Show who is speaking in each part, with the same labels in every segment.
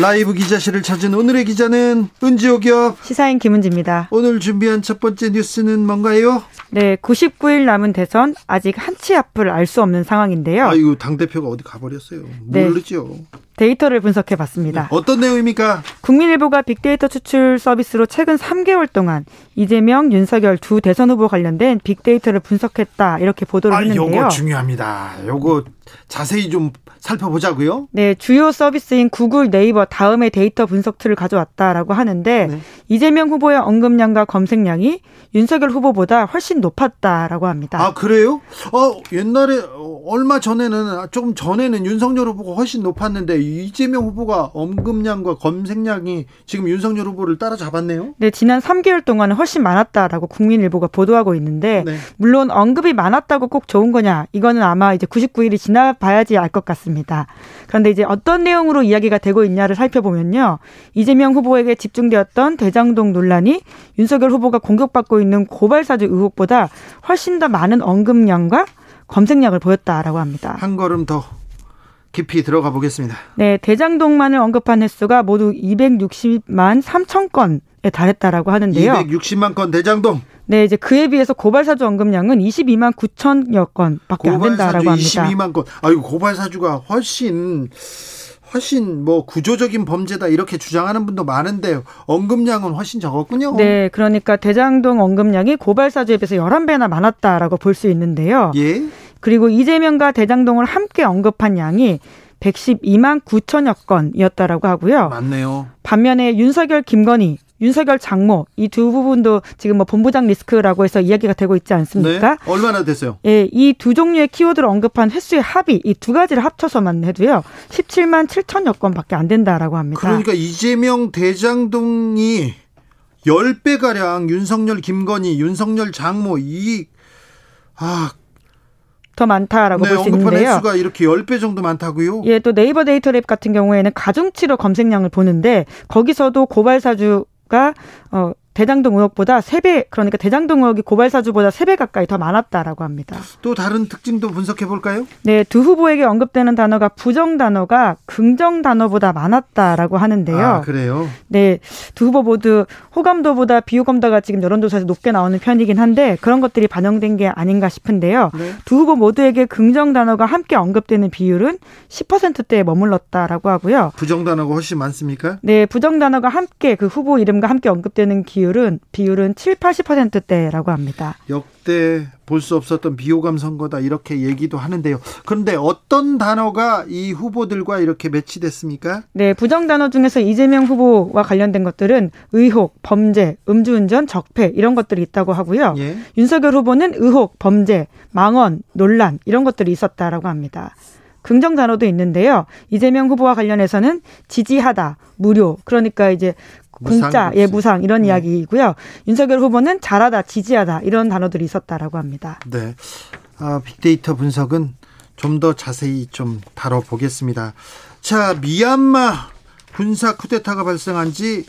Speaker 1: 라이브 기자실을 찾은 오늘의 기자는 은지옥이요.
Speaker 2: 시사인 김은지입니다.
Speaker 1: 오늘 준비한 첫 번째 뉴스는 뭔가요?
Speaker 2: 네, 99일 남은 대선 아직 한 치 앞을 알 수 없는 상황인데요.
Speaker 1: 아이고 당 대표가 어디 가버렸어요. 네. 모르죠.
Speaker 2: 데이터를 분석해 봤습니다. 네,
Speaker 1: 어떤 내용입니까?
Speaker 2: 국민일보가 빅데이터 추출 서비스로 최근 3개월 동안 이재명, 윤석열 두 대선 후보 관련된 빅데이터를 분석했다 이렇게 보도를 아, 했는데요.
Speaker 1: 이거 중요합니다. 요거 자세히 좀 살펴보자고요.
Speaker 2: 네, 주요 서비스인 구글, 네이버 다음에 데이터 분석 툴을 가져왔다라고 하는데 네. 이재명 후보의 언급량과 검색량이 윤석열 후보보다 훨씬 높았다라고 합니다.
Speaker 1: 아 그래요? 어 옛날에 얼마 전에는 조금 전에는 윤석열 후보가 훨씬 높았는데 이재명 후보가 언급량과 검색량 이 지금 윤석열 후보를 따라잡았네요.
Speaker 2: 네, 지난 3개월 동안은 훨씬 많았다라고 국민일보가 보도하고 있는데 네. 물론 언급이 많았다고 꼭 좋은 거냐? 이거는 아마 이제 99일이 지나봐야지 알 것 같습니다. 그런데 이제 어떤 내용으로 이야기가 되고 있냐를 살펴보면요. 이재명 후보에게 집중되었던 대장동 논란이 윤석열 후보가 공격받고 있는 고발 사주 의혹보다 훨씬 더 많은 언급량과 검색량을 보였다라고 합니다.
Speaker 1: 한 걸음 더 깊이 들어가 보겠습니다.
Speaker 2: 네, 대장동만을 언급한 횟수가 모두 260만 3천 건에 달했다라고 하는데요.
Speaker 1: 260만 건 대장동.
Speaker 2: 네, 이제 그에 비해서 고발사주 언급량은 22만 9천여 건밖에 안 된다라고 합니다.
Speaker 1: 22만 건. 아이고 고발사주가 훨씬 훨씬 뭐 구조적인 범죄다 이렇게 주장하는 분도 많은데 언급량은 훨씬 적었군요.
Speaker 2: 네, 그러니까 대장동 언급량이 고발사주에 비해서 11배나 많았다라고 볼 수 있는데요. 예. 그리고 이재명과 대장동을 함께 언급한 양이 112만 9천여 건이었다라고 하고요.
Speaker 1: 맞네요.
Speaker 2: 반면에 윤석열, 김건희, 윤석열 장모 이 두 부분도 지금 뭐 본부장 리스크라고 해서 이야기가 되고 있지 않습니까?
Speaker 1: 네. 얼마나 됐어요?
Speaker 2: 예, 이 두 종류의 키워드를 언급한 횟수의 합이 이 두 가지를 합쳐서만 해도요. 17만 7천여 건밖에 안 된다라고 합니다.
Speaker 1: 그러니까 이재명 대장동이 10배 가량 윤석열 김건희, 윤석열 장모 이 아,
Speaker 2: 더 많다라고 네, 볼수 있는데요.
Speaker 1: 횟수가 이렇게 10배 정도 많다고요?
Speaker 2: 예, 또 네이버 데이터랩 같은 경우에는 가중치로 검색량을 보는데 거기서도 고발 사주 가 어, 대장동 의혹보다 3배 그러니까 대장동 의혹이 고발 사주보다 3배 가까이 더 많았다라고 합니다.
Speaker 1: 또 다른 특징도 분석해 볼까요?
Speaker 2: 네, 두 후보에게 언급되는 단어가 부정 단어가 긍정 단어보다 많았다라고 하는데요.
Speaker 1: 아, 그래요?
Speaker 2: 네, 두 후보 모두 호감도보다 비호감도가 지금 여론조사에서 높게 나오는 편이긴 한데 그런 것들이 반영된 게 아닌가 싶은데요. 네. 두 후보 모두에게 긍정 단어가 함께 언급되는 비율은 10%대에 머물렀다라고 하고요.
Speaker 1: 부정 단어가 훨씬 많습니까?
Speaker 2: 네, 부정 단어가 함께 그 후보 이름과 함께 언급되는 기 비율은 비율은 7, 80%대라고 합니다.
Speaker 1: 역대 볼 수 없었던 비호감 선거다 이렇게 얘기도 하는데요. 그런데 어떤 단어가 이 후보들과 이렇게 매치됐습니까?
Speaker 2: 네, 부정 단어 중에서 이재명 후보와 관련된 것들은 의혹, 범죄, 음주운전, 적폐 이런 것들이 있다고 하고요. 예. 윤석열 후보는 의혹, 범죄, 망언, 논란 이런 것들이 있었다라고 합니다. 긍정 단어도 있는데요. 이재명 후보와 관련해서는 지지하다, 무료. 그러니까 이제 공짜, 예, 무상 이런 네. 이야기이고요. 윤석열 후보는 잘하다, 지지하다 이런 단어들이 있었다라고 합니다.
Speaker 1: 네. 아, 빅데이터 분석은 좀 더 자세히 좀 다뤄보겠습니다. 자, 미얀마 군사 쿠데타가 발생한 지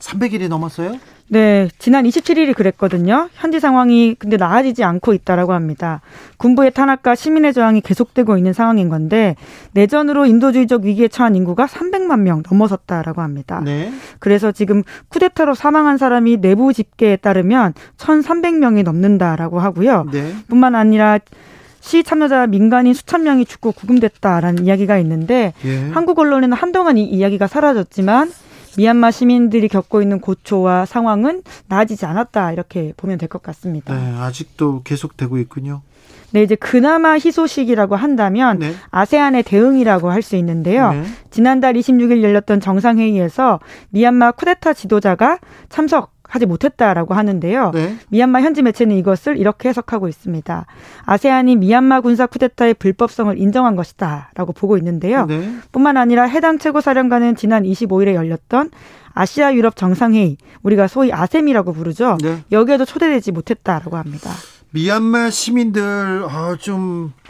Speaker 1: 300일이 넘었어요?
Speaker 2: 네, 지난 27일이 그랬거든요. 현지 상황이 근데 나아지지 않고 있다라고 합니다. 군부의 탄압과 시민의 저항이 계속되고 있는 상황인 건데 내전으로 인도주의적 위기에 처한 인구가 300만 명 넘어섰다라고 합니다. 네. 그래서 지금 쿠데타로 사망한 사람이 내부 집계에 따르면 1,300명이 넘는다라고 하고요. 네. 뿐만 아니라 시 참여자 민간인 수천 명이 죽고 구금됐다라는 이야기가 있는데 예. 한국 언론에는 한동안 이 이야기가 사라졌지만 미얀마 시민들이 겪고 있는 고초와 상황은 나아지지 않았다 이렇게 보면 될 것 같습니다.
Speaker 1: 네, 아직도 계속되고 있군요.
Speaker 2: 네, 이제 그나마 희소식이라고 한다면 네. 아세안의 대응이라고 할 수 있는데요. 네. 지난달 26일 열렸던 정상회의에서 미얀마 쿠데타 지도자가 참석 하지 못했다라고 하는데요. 네. 미얀마 현지 매체는 이것을 이렇게 해석하고 있습니다. 아세안이 미얀마 군사 쿠데타의 불법성을 인정한 것이다라고 보고 있는데요. 네. 뿐만 아니라 해당 최고사령관은 지난 25일에 열렸던 아시아 유럽 정상회의, 우리가 소위 아셈이라고 부르죠. 네. 여기에도 초대되지 못했다라고 합니다.
Speaker 1: 미얀마 시민들 어, 좀 어,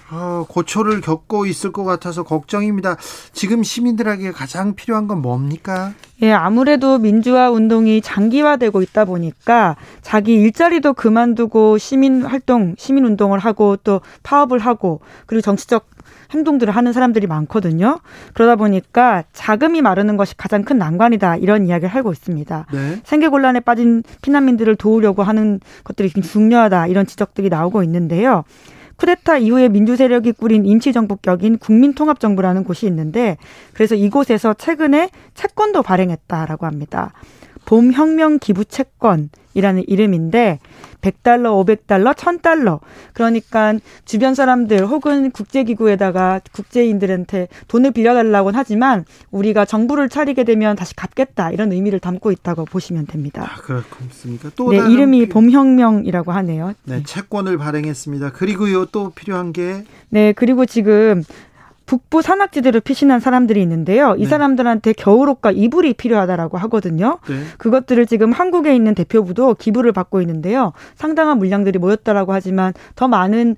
Speaker 1: 고초를 겪고 있을 것 같아서 걱정입니다. 지금 시민들에게 가장 필요한 건 뭡니까?
Speaker 2: 예, 아무래도 민주화 운동이 장기화되고 있다 보니까 자기 일자리도 그만두고 시민 활동, 시민 운동을 하고 또 파업을 하고 그리고 정치적 행동들을 하는 사람들이 많거든요. 그러다 보니까 자금이 마르는 것이 가장 큰 난관이다 이런 이야기를 하고 있습니다. 네. 생계 곤란에 빠진 피난민들을 도우려고 하는 것들이 중요하다 이런 지적들이 나오고 있는데요. 쿠데타 이후에 민주 세력이 꾸린 임시 정부격인 국민통합정부라는 곳이 있는데 그래서 이곳에서 최근에 채권도 발행했다라고 합니다. 봄 혁명 기부 채권이라는 이름인데 100달러, 500달러, 1000달러. 그러니까 주변 사람들 혹은 국제기구에다가 국제인들한테 돈을 빌려달라고는 하지만 우리가 정부를 차리게 되면 다시 갚겠다. 이런 의미를 담고 있다고 보시면 됩니다.
Speaker 1: 아, 그렇습니까? 또
Speaker 2: 네, 이름이 봄혁명이라고 하네요.
Speaker 1: 네, 채권을 발행했습니다. 그리고요, 또 필요한 게
Speaker 2: 네, 그리고 지금 북부 산악지대로 피신한 사람들이 있는데요. 이 네. 사람들한테 겨울옷과 이불이 필요하다라고 하거든요. 네. 그것들을 지금 한국에 있는 대표부도 기부를 받고 있는데요. 상당한 물량들이 모였다라고 하지만 더 많은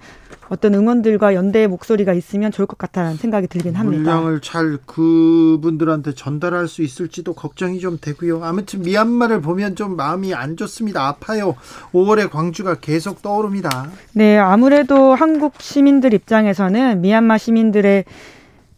Speaker 2: 어떤 응원들과 연대의 목소리가 있으면 좋을 것 같다는 생각이 들긴 합니다.
Speaker 1: 물량을 잘 그분들한테 전달할 수 있을지도 걱정이 좀 되고요. 아무튼 미얀마를 보면 좀 마음이 안 좋습니다. 아파요. 5월에 광주가 계속 떠오릅니다.
Speaker 2: 네, 아무래도 한국 시민들 입장에서는 미얀마 시민들의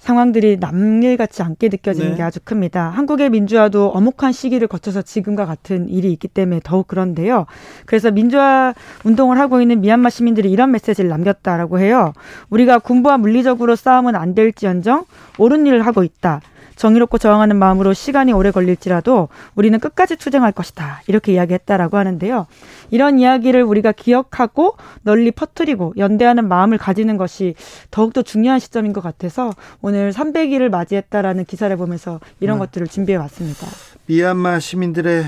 Speaker 2: 상황들이 남일 같지 않게 느껴지는 네. 게 아주 큽니다. 한국의 민주화도 어목한 시기를 거쳐서 지금과 같은 일이 있기 때문에 더욱 그런데요. 그래서 민주화 운동을 하고 있는 미얀마 시민들이 이런 메시지를 남겼다라고 해요. 우리가 군부와 물리적으로 싸움은 안 될지언정 옳은 일을 하고 있다. 정의롭고 저항하는 마음으로 시간이 오래 걸릴지라도 우리는 끝까지 투쟁할 것이다. 이렇게 이야기했다라고 하는데요. 이런 이야기를 우리가 기억하고 널리 퍼뜨리고 연대하는 마음을 가지는 것이 더욱더 중요한 시점인 것 같아서 오늘 300일을 맞이했다라는 기사를 보면서 이런 네. 것들을 준비해 왔습니다.
Speaker 1: 미얀마 시민들의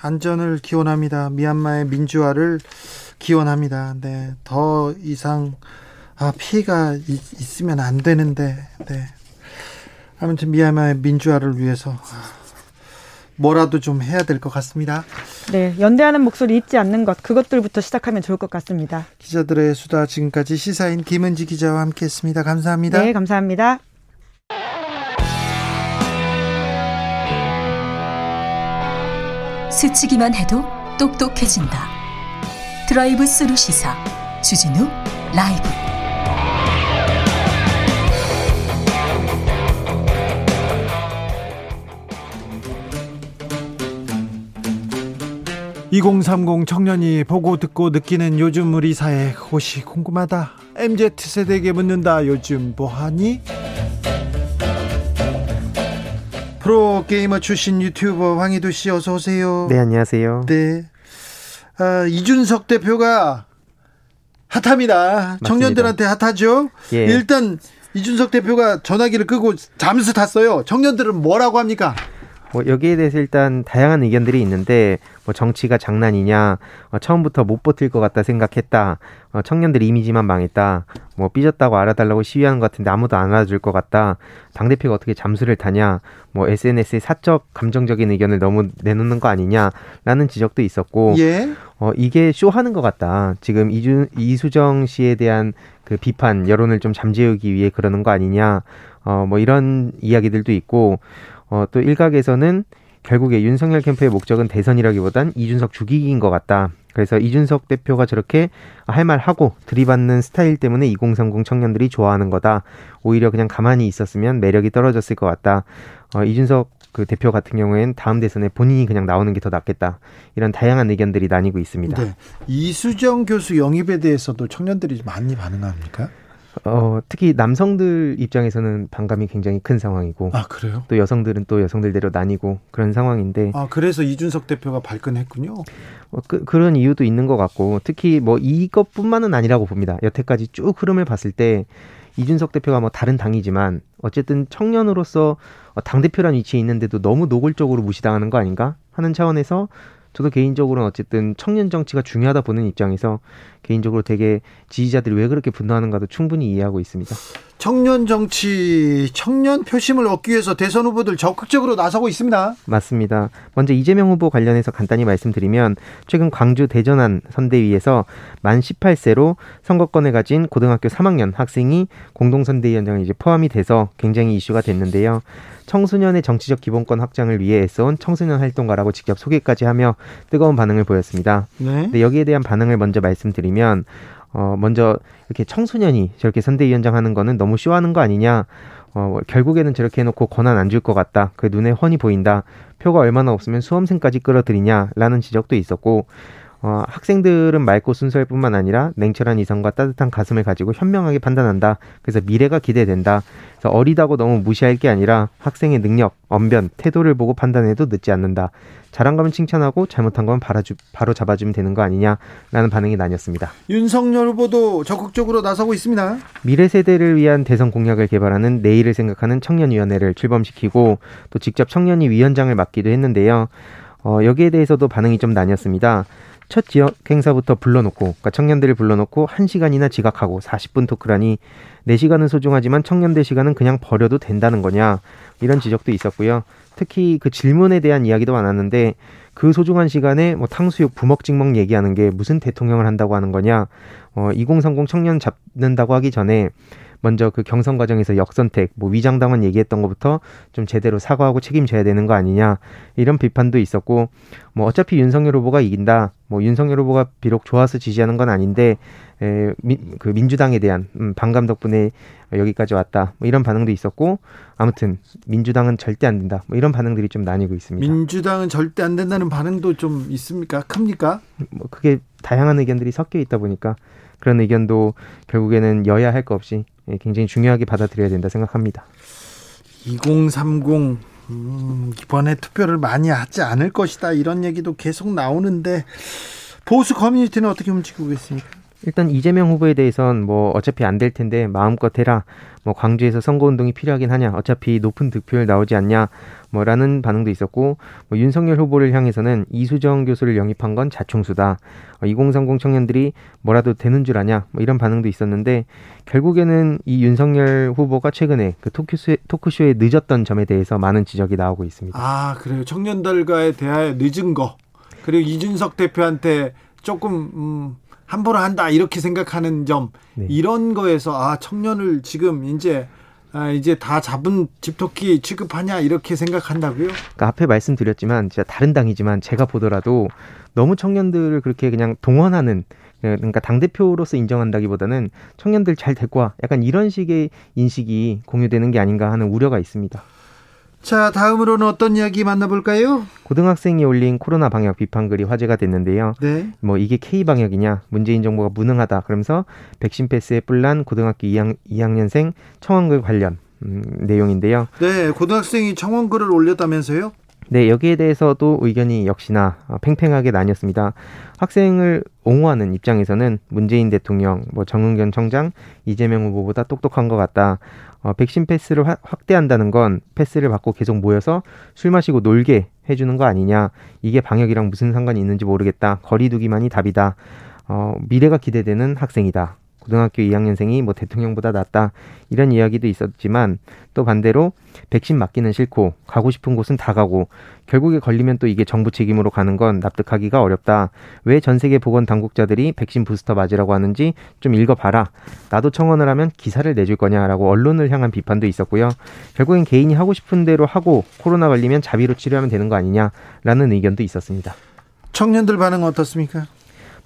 Speaker 1: 안전을 기원합니다. 미얀마의 민주화를 기원합니다. 네. 더 이상 아, 피해가 있, 으면안 되는데, 네. 아무튼 미얀마의 민주화를 위해서 뭐라도 좀 해야 될 것 같습니다.
Speaker 2: 네, 연대하는 목소리 잊지 않는 것 그것들부터 시작하면 좋을 것 같습니다.
Speaker 1: 기자들의 수다 지금까지 시사인 김은지 기자와 함께했습니다. 감사합니다.
Speaker 2: 네, 감사합니다.
Speaker 3: 스치기만 해도 똑똑해진다. 드라이브 스루 시사 주진우 라이브.
Speaker 1: 2030 청년이 보고 듣고 느끼는 요즘 우리 사회 그것이 궁금하다. MZ세대에게 묻는다. 요즘 뭐하니? 프로게이머 출신 유튜버 황희도 씨 어서 오세요.
Speaker 4: 네, 안녕하세요.
Speaker 1: 네. 아, 이준석 대표가 핫합니다. 맞습니다. 청년들한테 핫하죠. 예. 일단 이준석 대표가 전화기를 끄고 잠수 탔어요. 청년들은 뭐라고 합니까?
Speaker 4: 뭐 여기에 대해서 일단 다양한 의견들이 있는데 뭐 정치가 장난이냐 어, 처음부터 못 버틸 것 같다 생각했다 어, 청년들 이미지만 망했다 뭐 삐졌다고 알아달라고 시위하는 것 같은데 아무도 안 알아줄 것 같다 당 대표가 어떻게 잠수를 타냐 뭐 SNS에 사적 감정적인 의견을 너무 내놓는 거 아니냐라는 지적도 있었고 예? 어 이게 쇼하는 것 같다 지금 이주 이수정 씨에 대한 그 비판 여론을 좀 잠재우기 위해 그러는 거 아니냐 어 뭐 이런 이야기들도 있고 어, 또 일각에서는 결국에 윤석열 캠프의 목적은 대선이라기보단 이준석 죽이기인 것 같다. 그래서 이준석 대표가 저렇게 할 말 하고 들이받는 스타일 때문에 2030 청년들이 좋아하는 거다. 오히려 그냥 가만히 있었으면 매력이 떨어졌을 것 같다. 어, 이준석 그 대표 같은 경우에는 다음 대선에 본인이 그냥 나오는 게 더 낫겠다. 이런 다양한 의견들이 나뉘고 있습니다. 네.
Speaker 1: 이수정 교수 영입에 대해서도 청년들이 많이 반응합니까?
Speaker 4: 어, 특히 남성들 입장에서는 반감이 굉장히 큰 상황이고.
Speaker 1: 아, 그래요?
Speaker 4: 또 여성들은 또 여성들대로 나뉘고 그런 상황인데.
Speaker 1: 아, 그래서 이준석 대표가 발끈했군요.
Speaker 4: 어, 그, 그런 이유도 있는 것 같고, 특히 뭐 이것뿐만은 아니라고 봅니다. 여태까지 쭉 흐름을 봤을 때, 이준석 대표가 뭐 다른 당이지만, 어쨌든 청년으로서 당대표란 위치에 있는데도 너무 노골적으로 무시당하는 거 아닌가 하는 차원에서 저도 개인적으로는 어쨌든 청년 정치가 중요하다 보는 입장에서 개인적으로 되게 지지자들이 왜 그렇게 분노하는가도 충분히 이해하고 있습니다.
Speaker 1: 청년 정치, 청년 표심을 얻기 위해서 대선 후보들 적극적으로 나서고 있습니다.
Speaker 4: 맞습니다. 먼저 이재명 후보 관련해서 간단히 말씀드리면 최근 광주 대전안 선대위에서 만 18세로 선거권을 가진 고등학교 3학년 학생이 공동 선대위원장에 이제 포함이 돼서 굉장히 이슈가 됐는데요. 청소년의 정치적 기본권 확장을 위해 애써온 청소년 활동가라고 직접 소개까지 하며 뜨거운 반응을 보였습니다. 네. 근데 여기에 대한 반응을 먼저 말씀드리면 어 먼저 이렇게 청소년이 저렇게 선대위원장 하는 거는 너무 쇼하는 거 아니냐. 어, 결국에는 저렇게 해놓고 권한 안 줄 것 같다. 그 눈에 훤히 보인다. 표가 얼마나 없으면 수험생까지 끌어들이냐라는 지적도 있었고, 어, 학생들은 맑고 순수할 뿐만 아니라 냉철한 이성과 따뜻한 가슴을 가지고 현명하게 판단한다. 그래서 미래가 기대된다. 그래서 어리다고 너무 무시할 게 아니라 학생의 능력, 언변, 태도를 보고 판단해도 늦지 않는다. 잘한 거면 칭찬하고 잘못한 건 바라주, 바로 잡아주면 되는 거 아니냐라는 반응이 나뉘었습니다.
Speaker 1: 윤석열 후보도 적극적으로 나서고 있습니다.
Speaker 4: 미래 세대를 위한 대선 공약을 개발하는 내일을 생각하는 청년위원회를 출범시키고 또 직접 청년이 위원장을 맡기도 했는데요. 어, 여기에 대해서도 반응이 좀 나뉘었습니다. 첫 지역 행사부터 불러놓고 그러니까 청년들을 불러놓고 1시간이나 지각하고 40분 토크라니 4시간은 소중하지만 청년들 시간은 그냥 버려도 된다는 거냐 이런 지적도 있었고요. 특히 그 질문에 대한 이야기도 많았는데 그 소중한 시간에 뭐 탕수육 부먹찍먹 얘기하는 게 무슨 대통령을 한다고 하는 거냐 어, 2030 청년 잡는다고 하기 전에 먼저 그 경선 과정에서 역선택, 뭐 위장당원 얘기했던 것부터 좀 제대로 사과하고 책임져야 되는 거 아니냐 이런 비판도 있었고 뭐 어차피 윤석열 후보가 이긴다. 뭐 윤석열 후보가 비록 좋아서 지지하는 건 아닌데 에, 민, 그 민주당에 대한 음, 반감 덕분에 여기까지 왔다. 뭐 이런 반응도 있었고 아무튼 민주당은 절대 안 된다. 뭐 이런 반응들이 좀 나뉘고 있습니다.
Speaker 1: 민주당은 절대 안 된다는 반응도 좀 있습니까? 큽니까?
Speaker 4: 뭐 그게 다양한 의견들이 섞여 있다 보니까 그런 의견도 결국에는 여야 할 거 없이 예, 굉장히 중요하게 받아들여야 된다 생각합니다.
Speaker 1: 2030 음, 이번에 투표를 많이 하지 않을 것이다 이런 얘기도 계속 나오는데 보수 커뮤니티는 어떻게 움직이고 있습니까?
Speaker 4: 일단 이재명 후보에 대해선 뭐 어차피 안 될 텐데 마음껏 해라. 뭐 광주에서 선거 운동이 필요하긴 하냐. 어차피 높은 득표율 나오지 않냐. 뭐라는 반응도 있었고 뭐 윤석열 후보를 향해서는 이수정 교수를 영입한 건 자충수다. 어, 2030 청년들이 뭐라도 되는 줄 아냐. 뭐 이런 반응도 있었는데 결국에는 이 윤석열 후보가 최근에 그 토크쇼에, 토크쇼에 늦었던 점에 대해서 많은 지적이 나오고 있습니다.
Speaker 1: 아 그래요. 청년들과의 대화에 늦은 거 그리고 이준석 대표한테 조금 음, 함부로 한다 이렇게 생각하는 점 네. 이런 거에서 아 청년을 지금 이제 아, 이제 다 잡은 집토끼 취급하냐 이렇게 생각한다고요?
Speaker 4: 그러니까 앞에 말씀드렸지만 진짜 다른 당이지만 제가 보더라도 너무 청년들을 그렇게 그냥 동원하는 그러니까 당 대표로서 인정한다기보다는 청년들 잘 데리고 와 약간 이런 식의 인식이 공유되는 게 아닌가 하는 우려가 있습니다.
Speaker 1: 자, 다음으로는 어떤 이야기 만나볼까요?
Speaker 4: 고등학생이 올린 코로나 방역 비판글이 화제가 됐는데요. 네. 뭐 이게 K 방역이냐, 문재인 정부가 무능하다. 그러면서 백신 패스에 뿔난 고등학교 2학, 2학년생 청원글 관련 음, 내용인데요.
Speaker 1: 네, 고등학생이 청원글을 올렸다면서요?
Speaker 4: 네, 여기에 대해서도 의견이 역시나 팽팽하게 나뉘었습니다. 학생을 옹호하는 입장에서는 문재인 대통령, 뭐 정은견 청장, 이재명 후보보다 똑똑한 것 같다. 어, 백신 패스를 화, 확대한다는 건 패스를 받고 계속 모여서 술 마시고 놀게 해주는 거 아니냐. 이게 방역이랑 무슨 상관이 있는지 모르겠다. 거리두기만이 답이다. 어, 미래가 기대되는 학생이다. 고등학교 2학년생이 뭐 대통령보다 낫다 이런 이야기도 있었지만 또 반대로 백신 맞기는 싫고 가고 싶은 곳은 다 가고 결국에 걸리면 또 이게 정부 책임으로 가는 건 납득하기가 어렵다. 왜 전 세계 보건 당국자들이 백신 부스터 맞으라고 하는지 좀 읽어봐라. 나도 청원을 하면 기사를 내줄 거냐라고 언론을 향한 비판도 있었고요. 결국엔 개인이 하고 싶은 대로 하고 코로나 걸리면 자비로 치료하면 되는 거 아니냐라는 의견도 있었습니다.
Speaker 1: 청년들 반응 어떻습니까?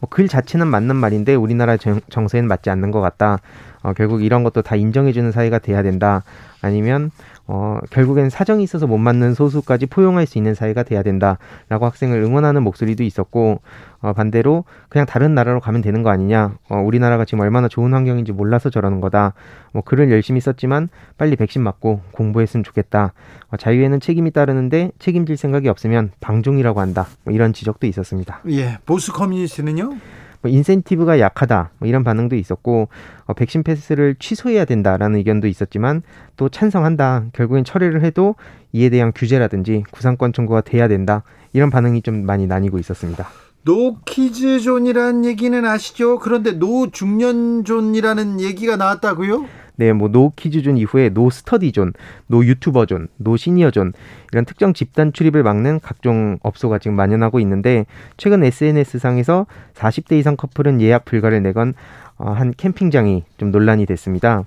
Speaker 4: 뭐 글 자체는 맞는 말인데 우리나라 정, 정서에는 맞지 않는 것 같다. 어, 결국 이런 것도 다 인정해주는 사회가 돼야 된다. 아니면 어, 결국엔 사정이 있어서 못 맞는 소수까지 포용할 수 있는 사회가 돼야 된다라고 학생을 응원하는 목소리도 있었고 어, 반대로 그냥 다른 나라로 가면 되는 거 아니냐. 어, 우리나라가 지금 얼마나 좋은 환경인지 몰라서 저러는 거다. 뭐 글을 열심히 썼지만 빨리 백신 맞고 공부했으면 좋겠다. 어, 자유에는 책임이 따르는데 책임질 생각이 없으면 방종이라고 한다. 뭐 이런 지적도 있었습니다.
Speaker 1: 예 보수 커뮤니티는요
Speaker 4: 뭐 인센티브가 약하다 뭐 이런 반응도 있었고 어, 백신 패스를 취소해야 된다라는 의견도 있었지만 또 찬성한다. 결국엔 처리를 해도 이에 대한 규제라든지 구상권 청구가 돼야 된다. 이런 반응이 좀 많이 나뉘고 있었습니다.
Speaker 1: 노키즈존이라는 얘기는 아시죠? 그런데 노중년존이라는 얘기가 나왔다고요?
Speaker 4: 네, 뭐 노 키즈존 이후에 노 스터디존, 노 유튜버존, 노 시니어존 이런 특정 집단 출입을 막는 각종 업소가 지금 만연하고 있는데 최근 SNS 상에서 40대 이상 커플은 예약 불가를 내건 어, 한 캠핑장이 좀 논란이 됐습니다.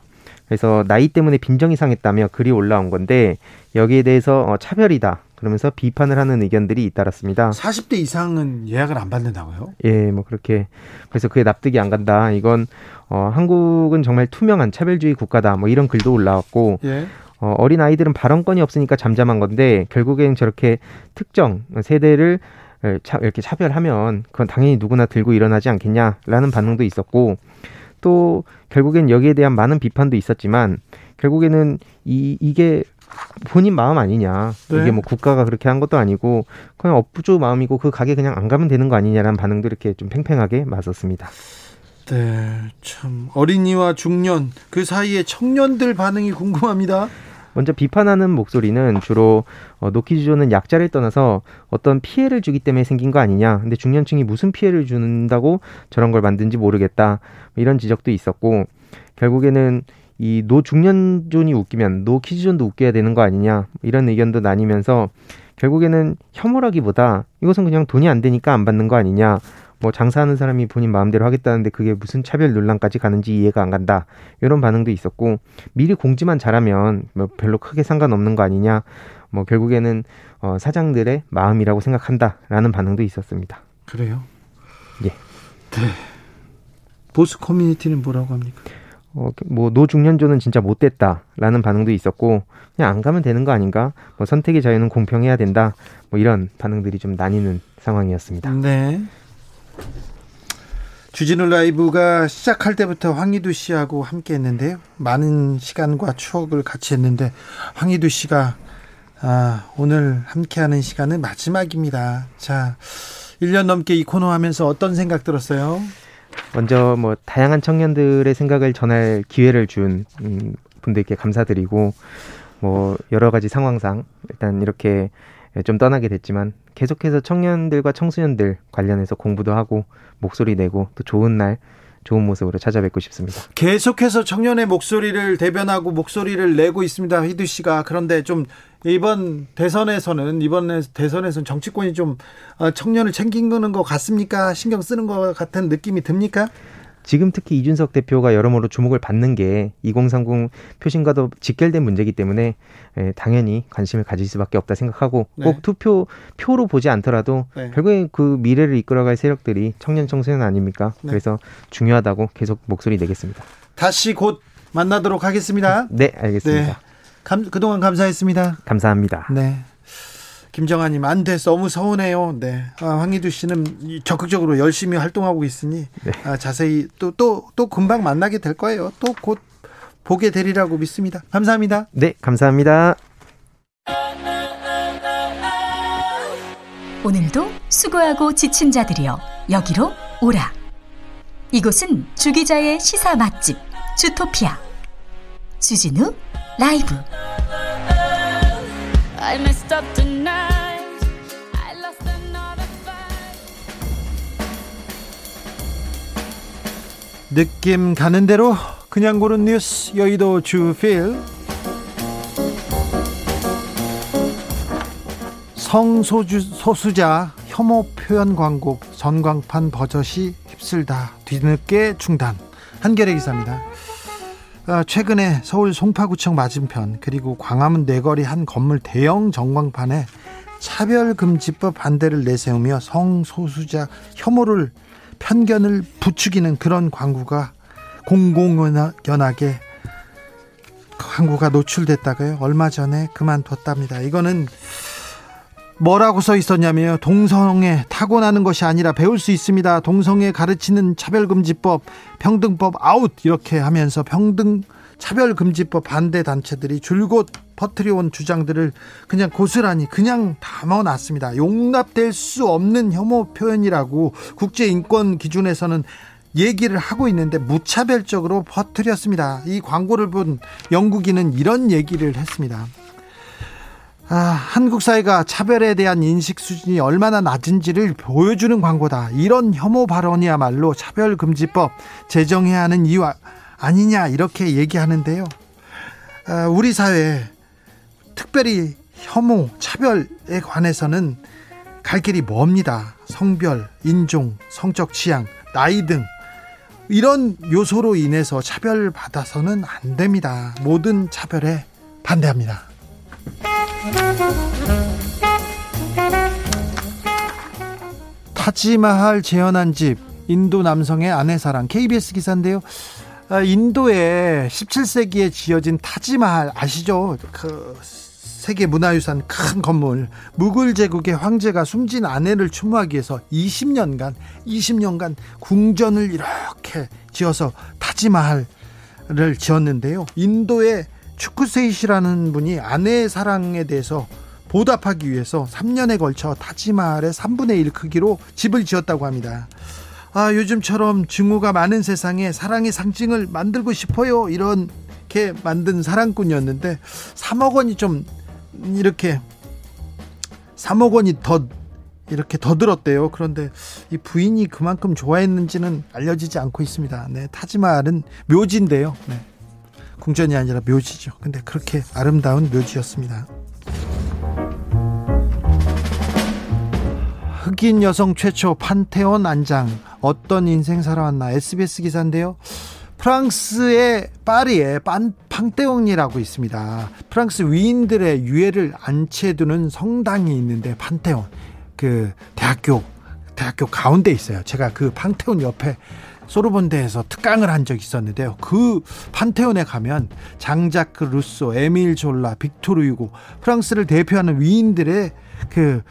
Speaker 4: 그래서 나이 때문에 빈정이 상했다며 글이 올라온 건데 여기에 대해서 어, 차별이다. 그러면서 비판을 하는 의견들이 잇따랐습니다.
Speaker 1: 40대 이상은 예약을 안 받는다고요?
Speaker 4: 예, 뭐 그렇게 그래서 그게 납득이 안 간다. 이건 어, 한국은 정말 투명한 차별주의 국가다. 뭐 이런 글도 올라왔고 예. 어, 어린 아이들은 발언권이 없으니까 잠잠한 건데 결국엔 저렇게 특정 세대를 이렇게 차별하면 그건 당연히 누구나 들고 일어나지 않겠냐라는 반응도 있었고 또 결국엔 여기에 대한 많은 비판도 있었지만 결국에는 이 이게 본인 마음 아니냐. 네. 이게 뭐 국가가 그렇게 한 것도 아니고 그냥 업주 마음이고 그 가게 그냥 안 가면 되는 거 아니냐라는 반응도 이렇게 좀 팽팽하게 맞섰습니다.
Speaker 1: 네, 참 어린이와 중년 그 사이에 청년들 반응이 궁금합니다.
Speaker 4: 먼저 비판하는 목소리는 주로 어, 노키즈존은 약자를 떠나서 어떤 피해를 주기 때문에 생긴 거 아니냐. 근데 중년층이 무슨 피해를 준다고 저런 걸 만든지 모르겠다. 뭐 이런 지적도 있었고 결국에는 이 노중년존이 웃기면 노키즈존도 웃겨야 되는 거 아니냐 이런 의견도 나뉘면서 결국에는 혐오라기보다 이것은 그냥 돈이 안 되니까 안 받는 거 아니냐 뭐 장사하는 사람이 본인 마음대로 하겠다는데 그게 무슨 차별 논란까지 가는지 이해가 안 간다 이런 반응도 있었고 미리 공지만 잘하면 뭐 별로 크게 상관없는 거 아니냐 뭐 결국에는 어, 사장들의 마음이라고 생각한다라는 반응도 있었습니다.
Speaker 1: 그래요?
Speaker 4: 예.
Speaker 1: 네. 보수 커뮤니티는 뭐라고 합니까?
Speaker 4: 어, 뭐 노중년조는 진짜 못됐다라는 반응도 있었고 그냥 안 가면 되는 거 아닌가? 뭐 선택의 자유는 공평해야 된다. 뭐 이런 반응들이 좀 나뉘는 상황이었습니다.
Speaker 1: 네. 주진우 라이브가 시작할 때부터 황희두 씨하고 함께 했는데요. 많은 시간과 추억을 같이 했는데 황희두 씨가 아, 오늘 함께하는 시간은 마지막입니다. 자, 1년 넘게 이 코너 하면서 어떤 생각 들었어요?
Speaker 4: 먼저 뭐 다양한 청년들의 생각을 전할 기회를 준 음, 분들께 감사드리고 뭐 여러 가지 상황상 일단 이렇게 좀 떠나게 됐지만 계속해서 청년들과 청소년들 관련해서 공부도 하고 목소리 내고 또 좋은 날 좋은 모습으로 찾아뵙고 싶습니다.
Speaker 1: 계속해서 청년의 목소리를 대변하고 목소리를 내고 있습니다. 휘두 씨가 그런데 좀 이번 대선에서는 이번 대선에서는 정치권이 좀 어, 청년을 챙기는 것 같습니까? 신경 쓰는 것 같은 느낌이 듭니까?
Speaker 4: 지금 특히 이준석 대표가 여러모로 주목을 받는 게 2030 표심과도 직결된 문제이기 때문에 예, 당연히 관심을 가질 수밖에 없다 생각하고 네. 꼭 투표 표로 보지 않더라도 네. 결국에 그 미래를 이끌어갈 세력들이 청년 청소년 아닙니까? 네. 그래서 중요하다고 계속 목소리 내겠습니다.
Speaker 1: 다시 곧 만나도록 하겠습니다.
Speaker 4: 네, 알겠습니다. 네.
Speaker 1: 감, 그동안 감사했습니다.
Speaker 4: 감사합니다.
Speaker 1: 네. 김정아님 안 돼, 너무 서운해요. 네, 아, 황희두 씨는 적극적으로 열심히 활동하고 있으니 네. 아, 자세히 또또 또 금방 만나게 될 거예요. 또 곧 보게 되리라고 믿습니다. 감사합니다.
Speaker 4: 네, 감사합니다.
Speaker 3: 오늘도 수고하고 지친 자들이여 여기로 오라. 이곳은 주기자의 시사 맛집 주토피아 주진우 라이브.
Speaker 1: 느낌 가는 대로 그냥 고른 뉴스 여의도 주필 성소주 소수자 혐오 표현 광고 전광판 버젓이 휩쓸다 뒤늦게 중단 한겨레 기사입니다. 아, 최근에 서울 송파구청 맞은편 그리고 광화문 내거리 한 건물 대형 전광판에 차별금지법 반대를 내세우며 성소수자 혐오를 편견을 부추기는 그런 광고가 공공연하게 광고가 노출됐다가요. 얼마 전에 그만뒀답니다. 이거는 뭐라고 써 있었냐면요. 동성애 타고나는 것이 아니라 배울 수 있습니다. 동성애 가르치는 차별금지법, 평등법 아웃 이렇게 하면서 평등 차별금지법 반대 단체들이 줄곧 퍼트려온 주장들을 그냥 고스란히 그냥 담아놨습니다. 용납될 수 없는 혐오 표현이라고 국제인권 기준에서는 얘기를 하고 있는데 무차별적으로 퍼뜨렸습니다. 이 광고를 본 영국인은 이런 얘기를 했습니다. 아, 한국 사회가 차별에 대한 인식 수준이 얼마나 낮은지를 보여주는 광고다. 이런 혐오 발언이야말로 차별금지법 제정해야 하는 이유 아니냐 이렇게 얘기하는데요. 아, 우리 사회 특별히 혐오, 차별에 관해서는 갈 길이 멉니다. 성별, 인종, 성적 취향, 나이 등 이런 요소로 인해서 차별받아서는 안 됩니다. 모든 차별에 반대합니다. 타지마할 재현한 집 인도 남성의 아내 사랑 KBS 기사인데요. 아, 인도에 17세기에 지어진 타지마할 아시죠? 그 세계 문화유산 큰 건물 무굴 제국의 황제가 숨진 아내를 추모하기 위해서 20년간 20년간 궁전을 이렇게 지어서 타지마할을 지었는데요. 인도의 추크세이시라는 분이 아내의 사랑에 대해서 보답하기 위해서 3년에 걸쳐 타지마할의 3분의 1 크기로 집을 지었다고 합니다. 아, 요즘처럼 증오가 많은 세상에 사랑의 상징을 만들고 싶어요. 이렇게 만든 사랑꾼이었는데 3억 원이 좀 이렇게 3억 원이 더 이렇게 더 들었대요. 그런데 이 부인이 그만큼 좋아했는지는 알려지지 않고 있습니다. 네, 타지마할은 묘지인데요. 네. 궁전이 아니라 묘지죠. 근데 그렇게 아름다운 묘지였습니다. 흑인 여성 최초 판테온 안장 어떤 인생 살아왔나 SBS 기사인데요. 프랑스의 파리에 빤, 팡테옹이라고 있습니다. 프랑스 위인들의 유해를 안치해두는 성당이 있는데 판테온 그 대학교 대학교 가운데 있어요. 제가 그 팡테온 옆에 소르본대에서 특강을 한 적이 있었는데요. 그 판테온에 가면 장자크 루소, 에밀 졸라, 빅토르 유고 프랑스를 대표하는 위인들의 그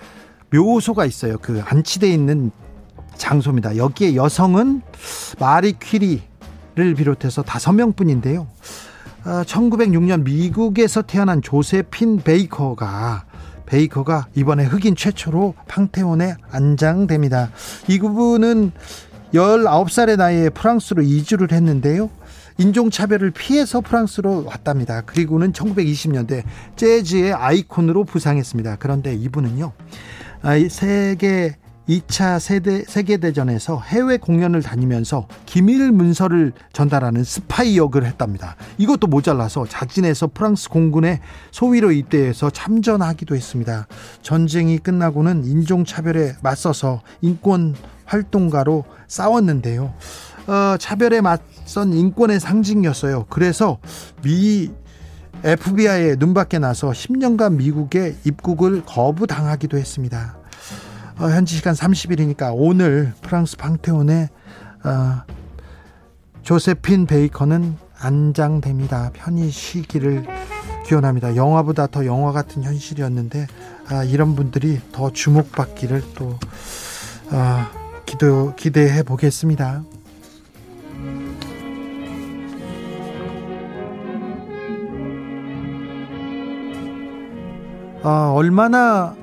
Speaker 1: 묘소가 있어요. 그 안치돼 있는 장소입니다. 여기에 여성은 마리 퀴리 를 비롯해서 다섯 명뿐인데요. 1906년 아, 미국에서 태어난 조세핀 베이커가 베이커가 이번에 흑인 최초로 팡테온에 안장됩니다. 이 부분은 19살의 나이에 프랑스로 이주를 했는데요. 인종차별을 피해서 프랑스로 왔답니다. 그리고는 1920년대 재즈의 아이콘으로 부상했습니다. 그런데 이분은요, 아, 세계 2차 세대, 세계대전에서 해외 공연을 다니면서 기밀 문서를 전달하는 스파이 역을 했답니다. 이것도 모자라서 자진해서 프랑스 공군의 소위로 입대해서 참전하기도 했습니다. 전쟁이 끝나고는 인종차별에 맞서서 인권 활동가로 싸웠는데요. 어, 차별에 맞선 인권의 상징이었어요. 그래서 미 FBI에 눈밖에 나서 10년간 미국에 입국을 거부당하기도 했습니다. 어, 현지 시간 30일이니까 오늘 프랑스 방테온에 어, 조세핀 베이커는 안장됩니다. 편히 쉬기를 기원합니다. 영화보다 더 영화 같은 현실이었는데 아, 이런 분들이 더 주목받기를 또 아, 기도 기대해 보겠습니다. 아, 얼마나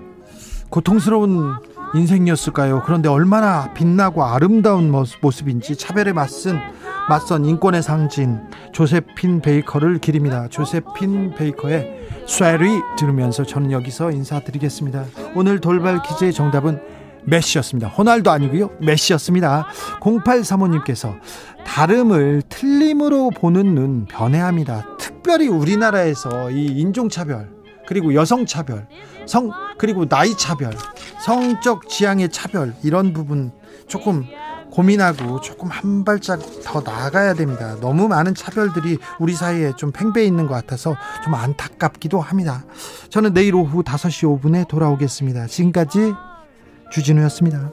Speaker 1: 고통스러운 인생이었을까요? 그런데 얼마나 빛나고 아름다운 모습인지 차별에 맞선 맞선 인권의 상징 조세핀 베이커를 기립니다. 조세핀 베이커의 쇠리 들으면서 저는 여기서 인사드리겠습니다. 오늘 돌발 퀴즈의 정답은 메시였습니다. 호날도 아니고요. 메시였습니다. 0835님께서 다름을 틀림으로 보는 눈 변해합니다. 특별히 우리나라에서 이 인종차별 그리고 여성차별 성 그리고 나이 차별 성적 지향의 차별 이런 부분 조금 고민하고 조금 한 발짝 더 나아가야 됩니다. 너무 많은 차별들이 우리 사이에 좀 팽배해 있는 것 같아서 좀 안타깝기도 합니다. 저는 내일 오후 5시 5분에 돌아오겠습니다. 지금까지 주진우였습니다.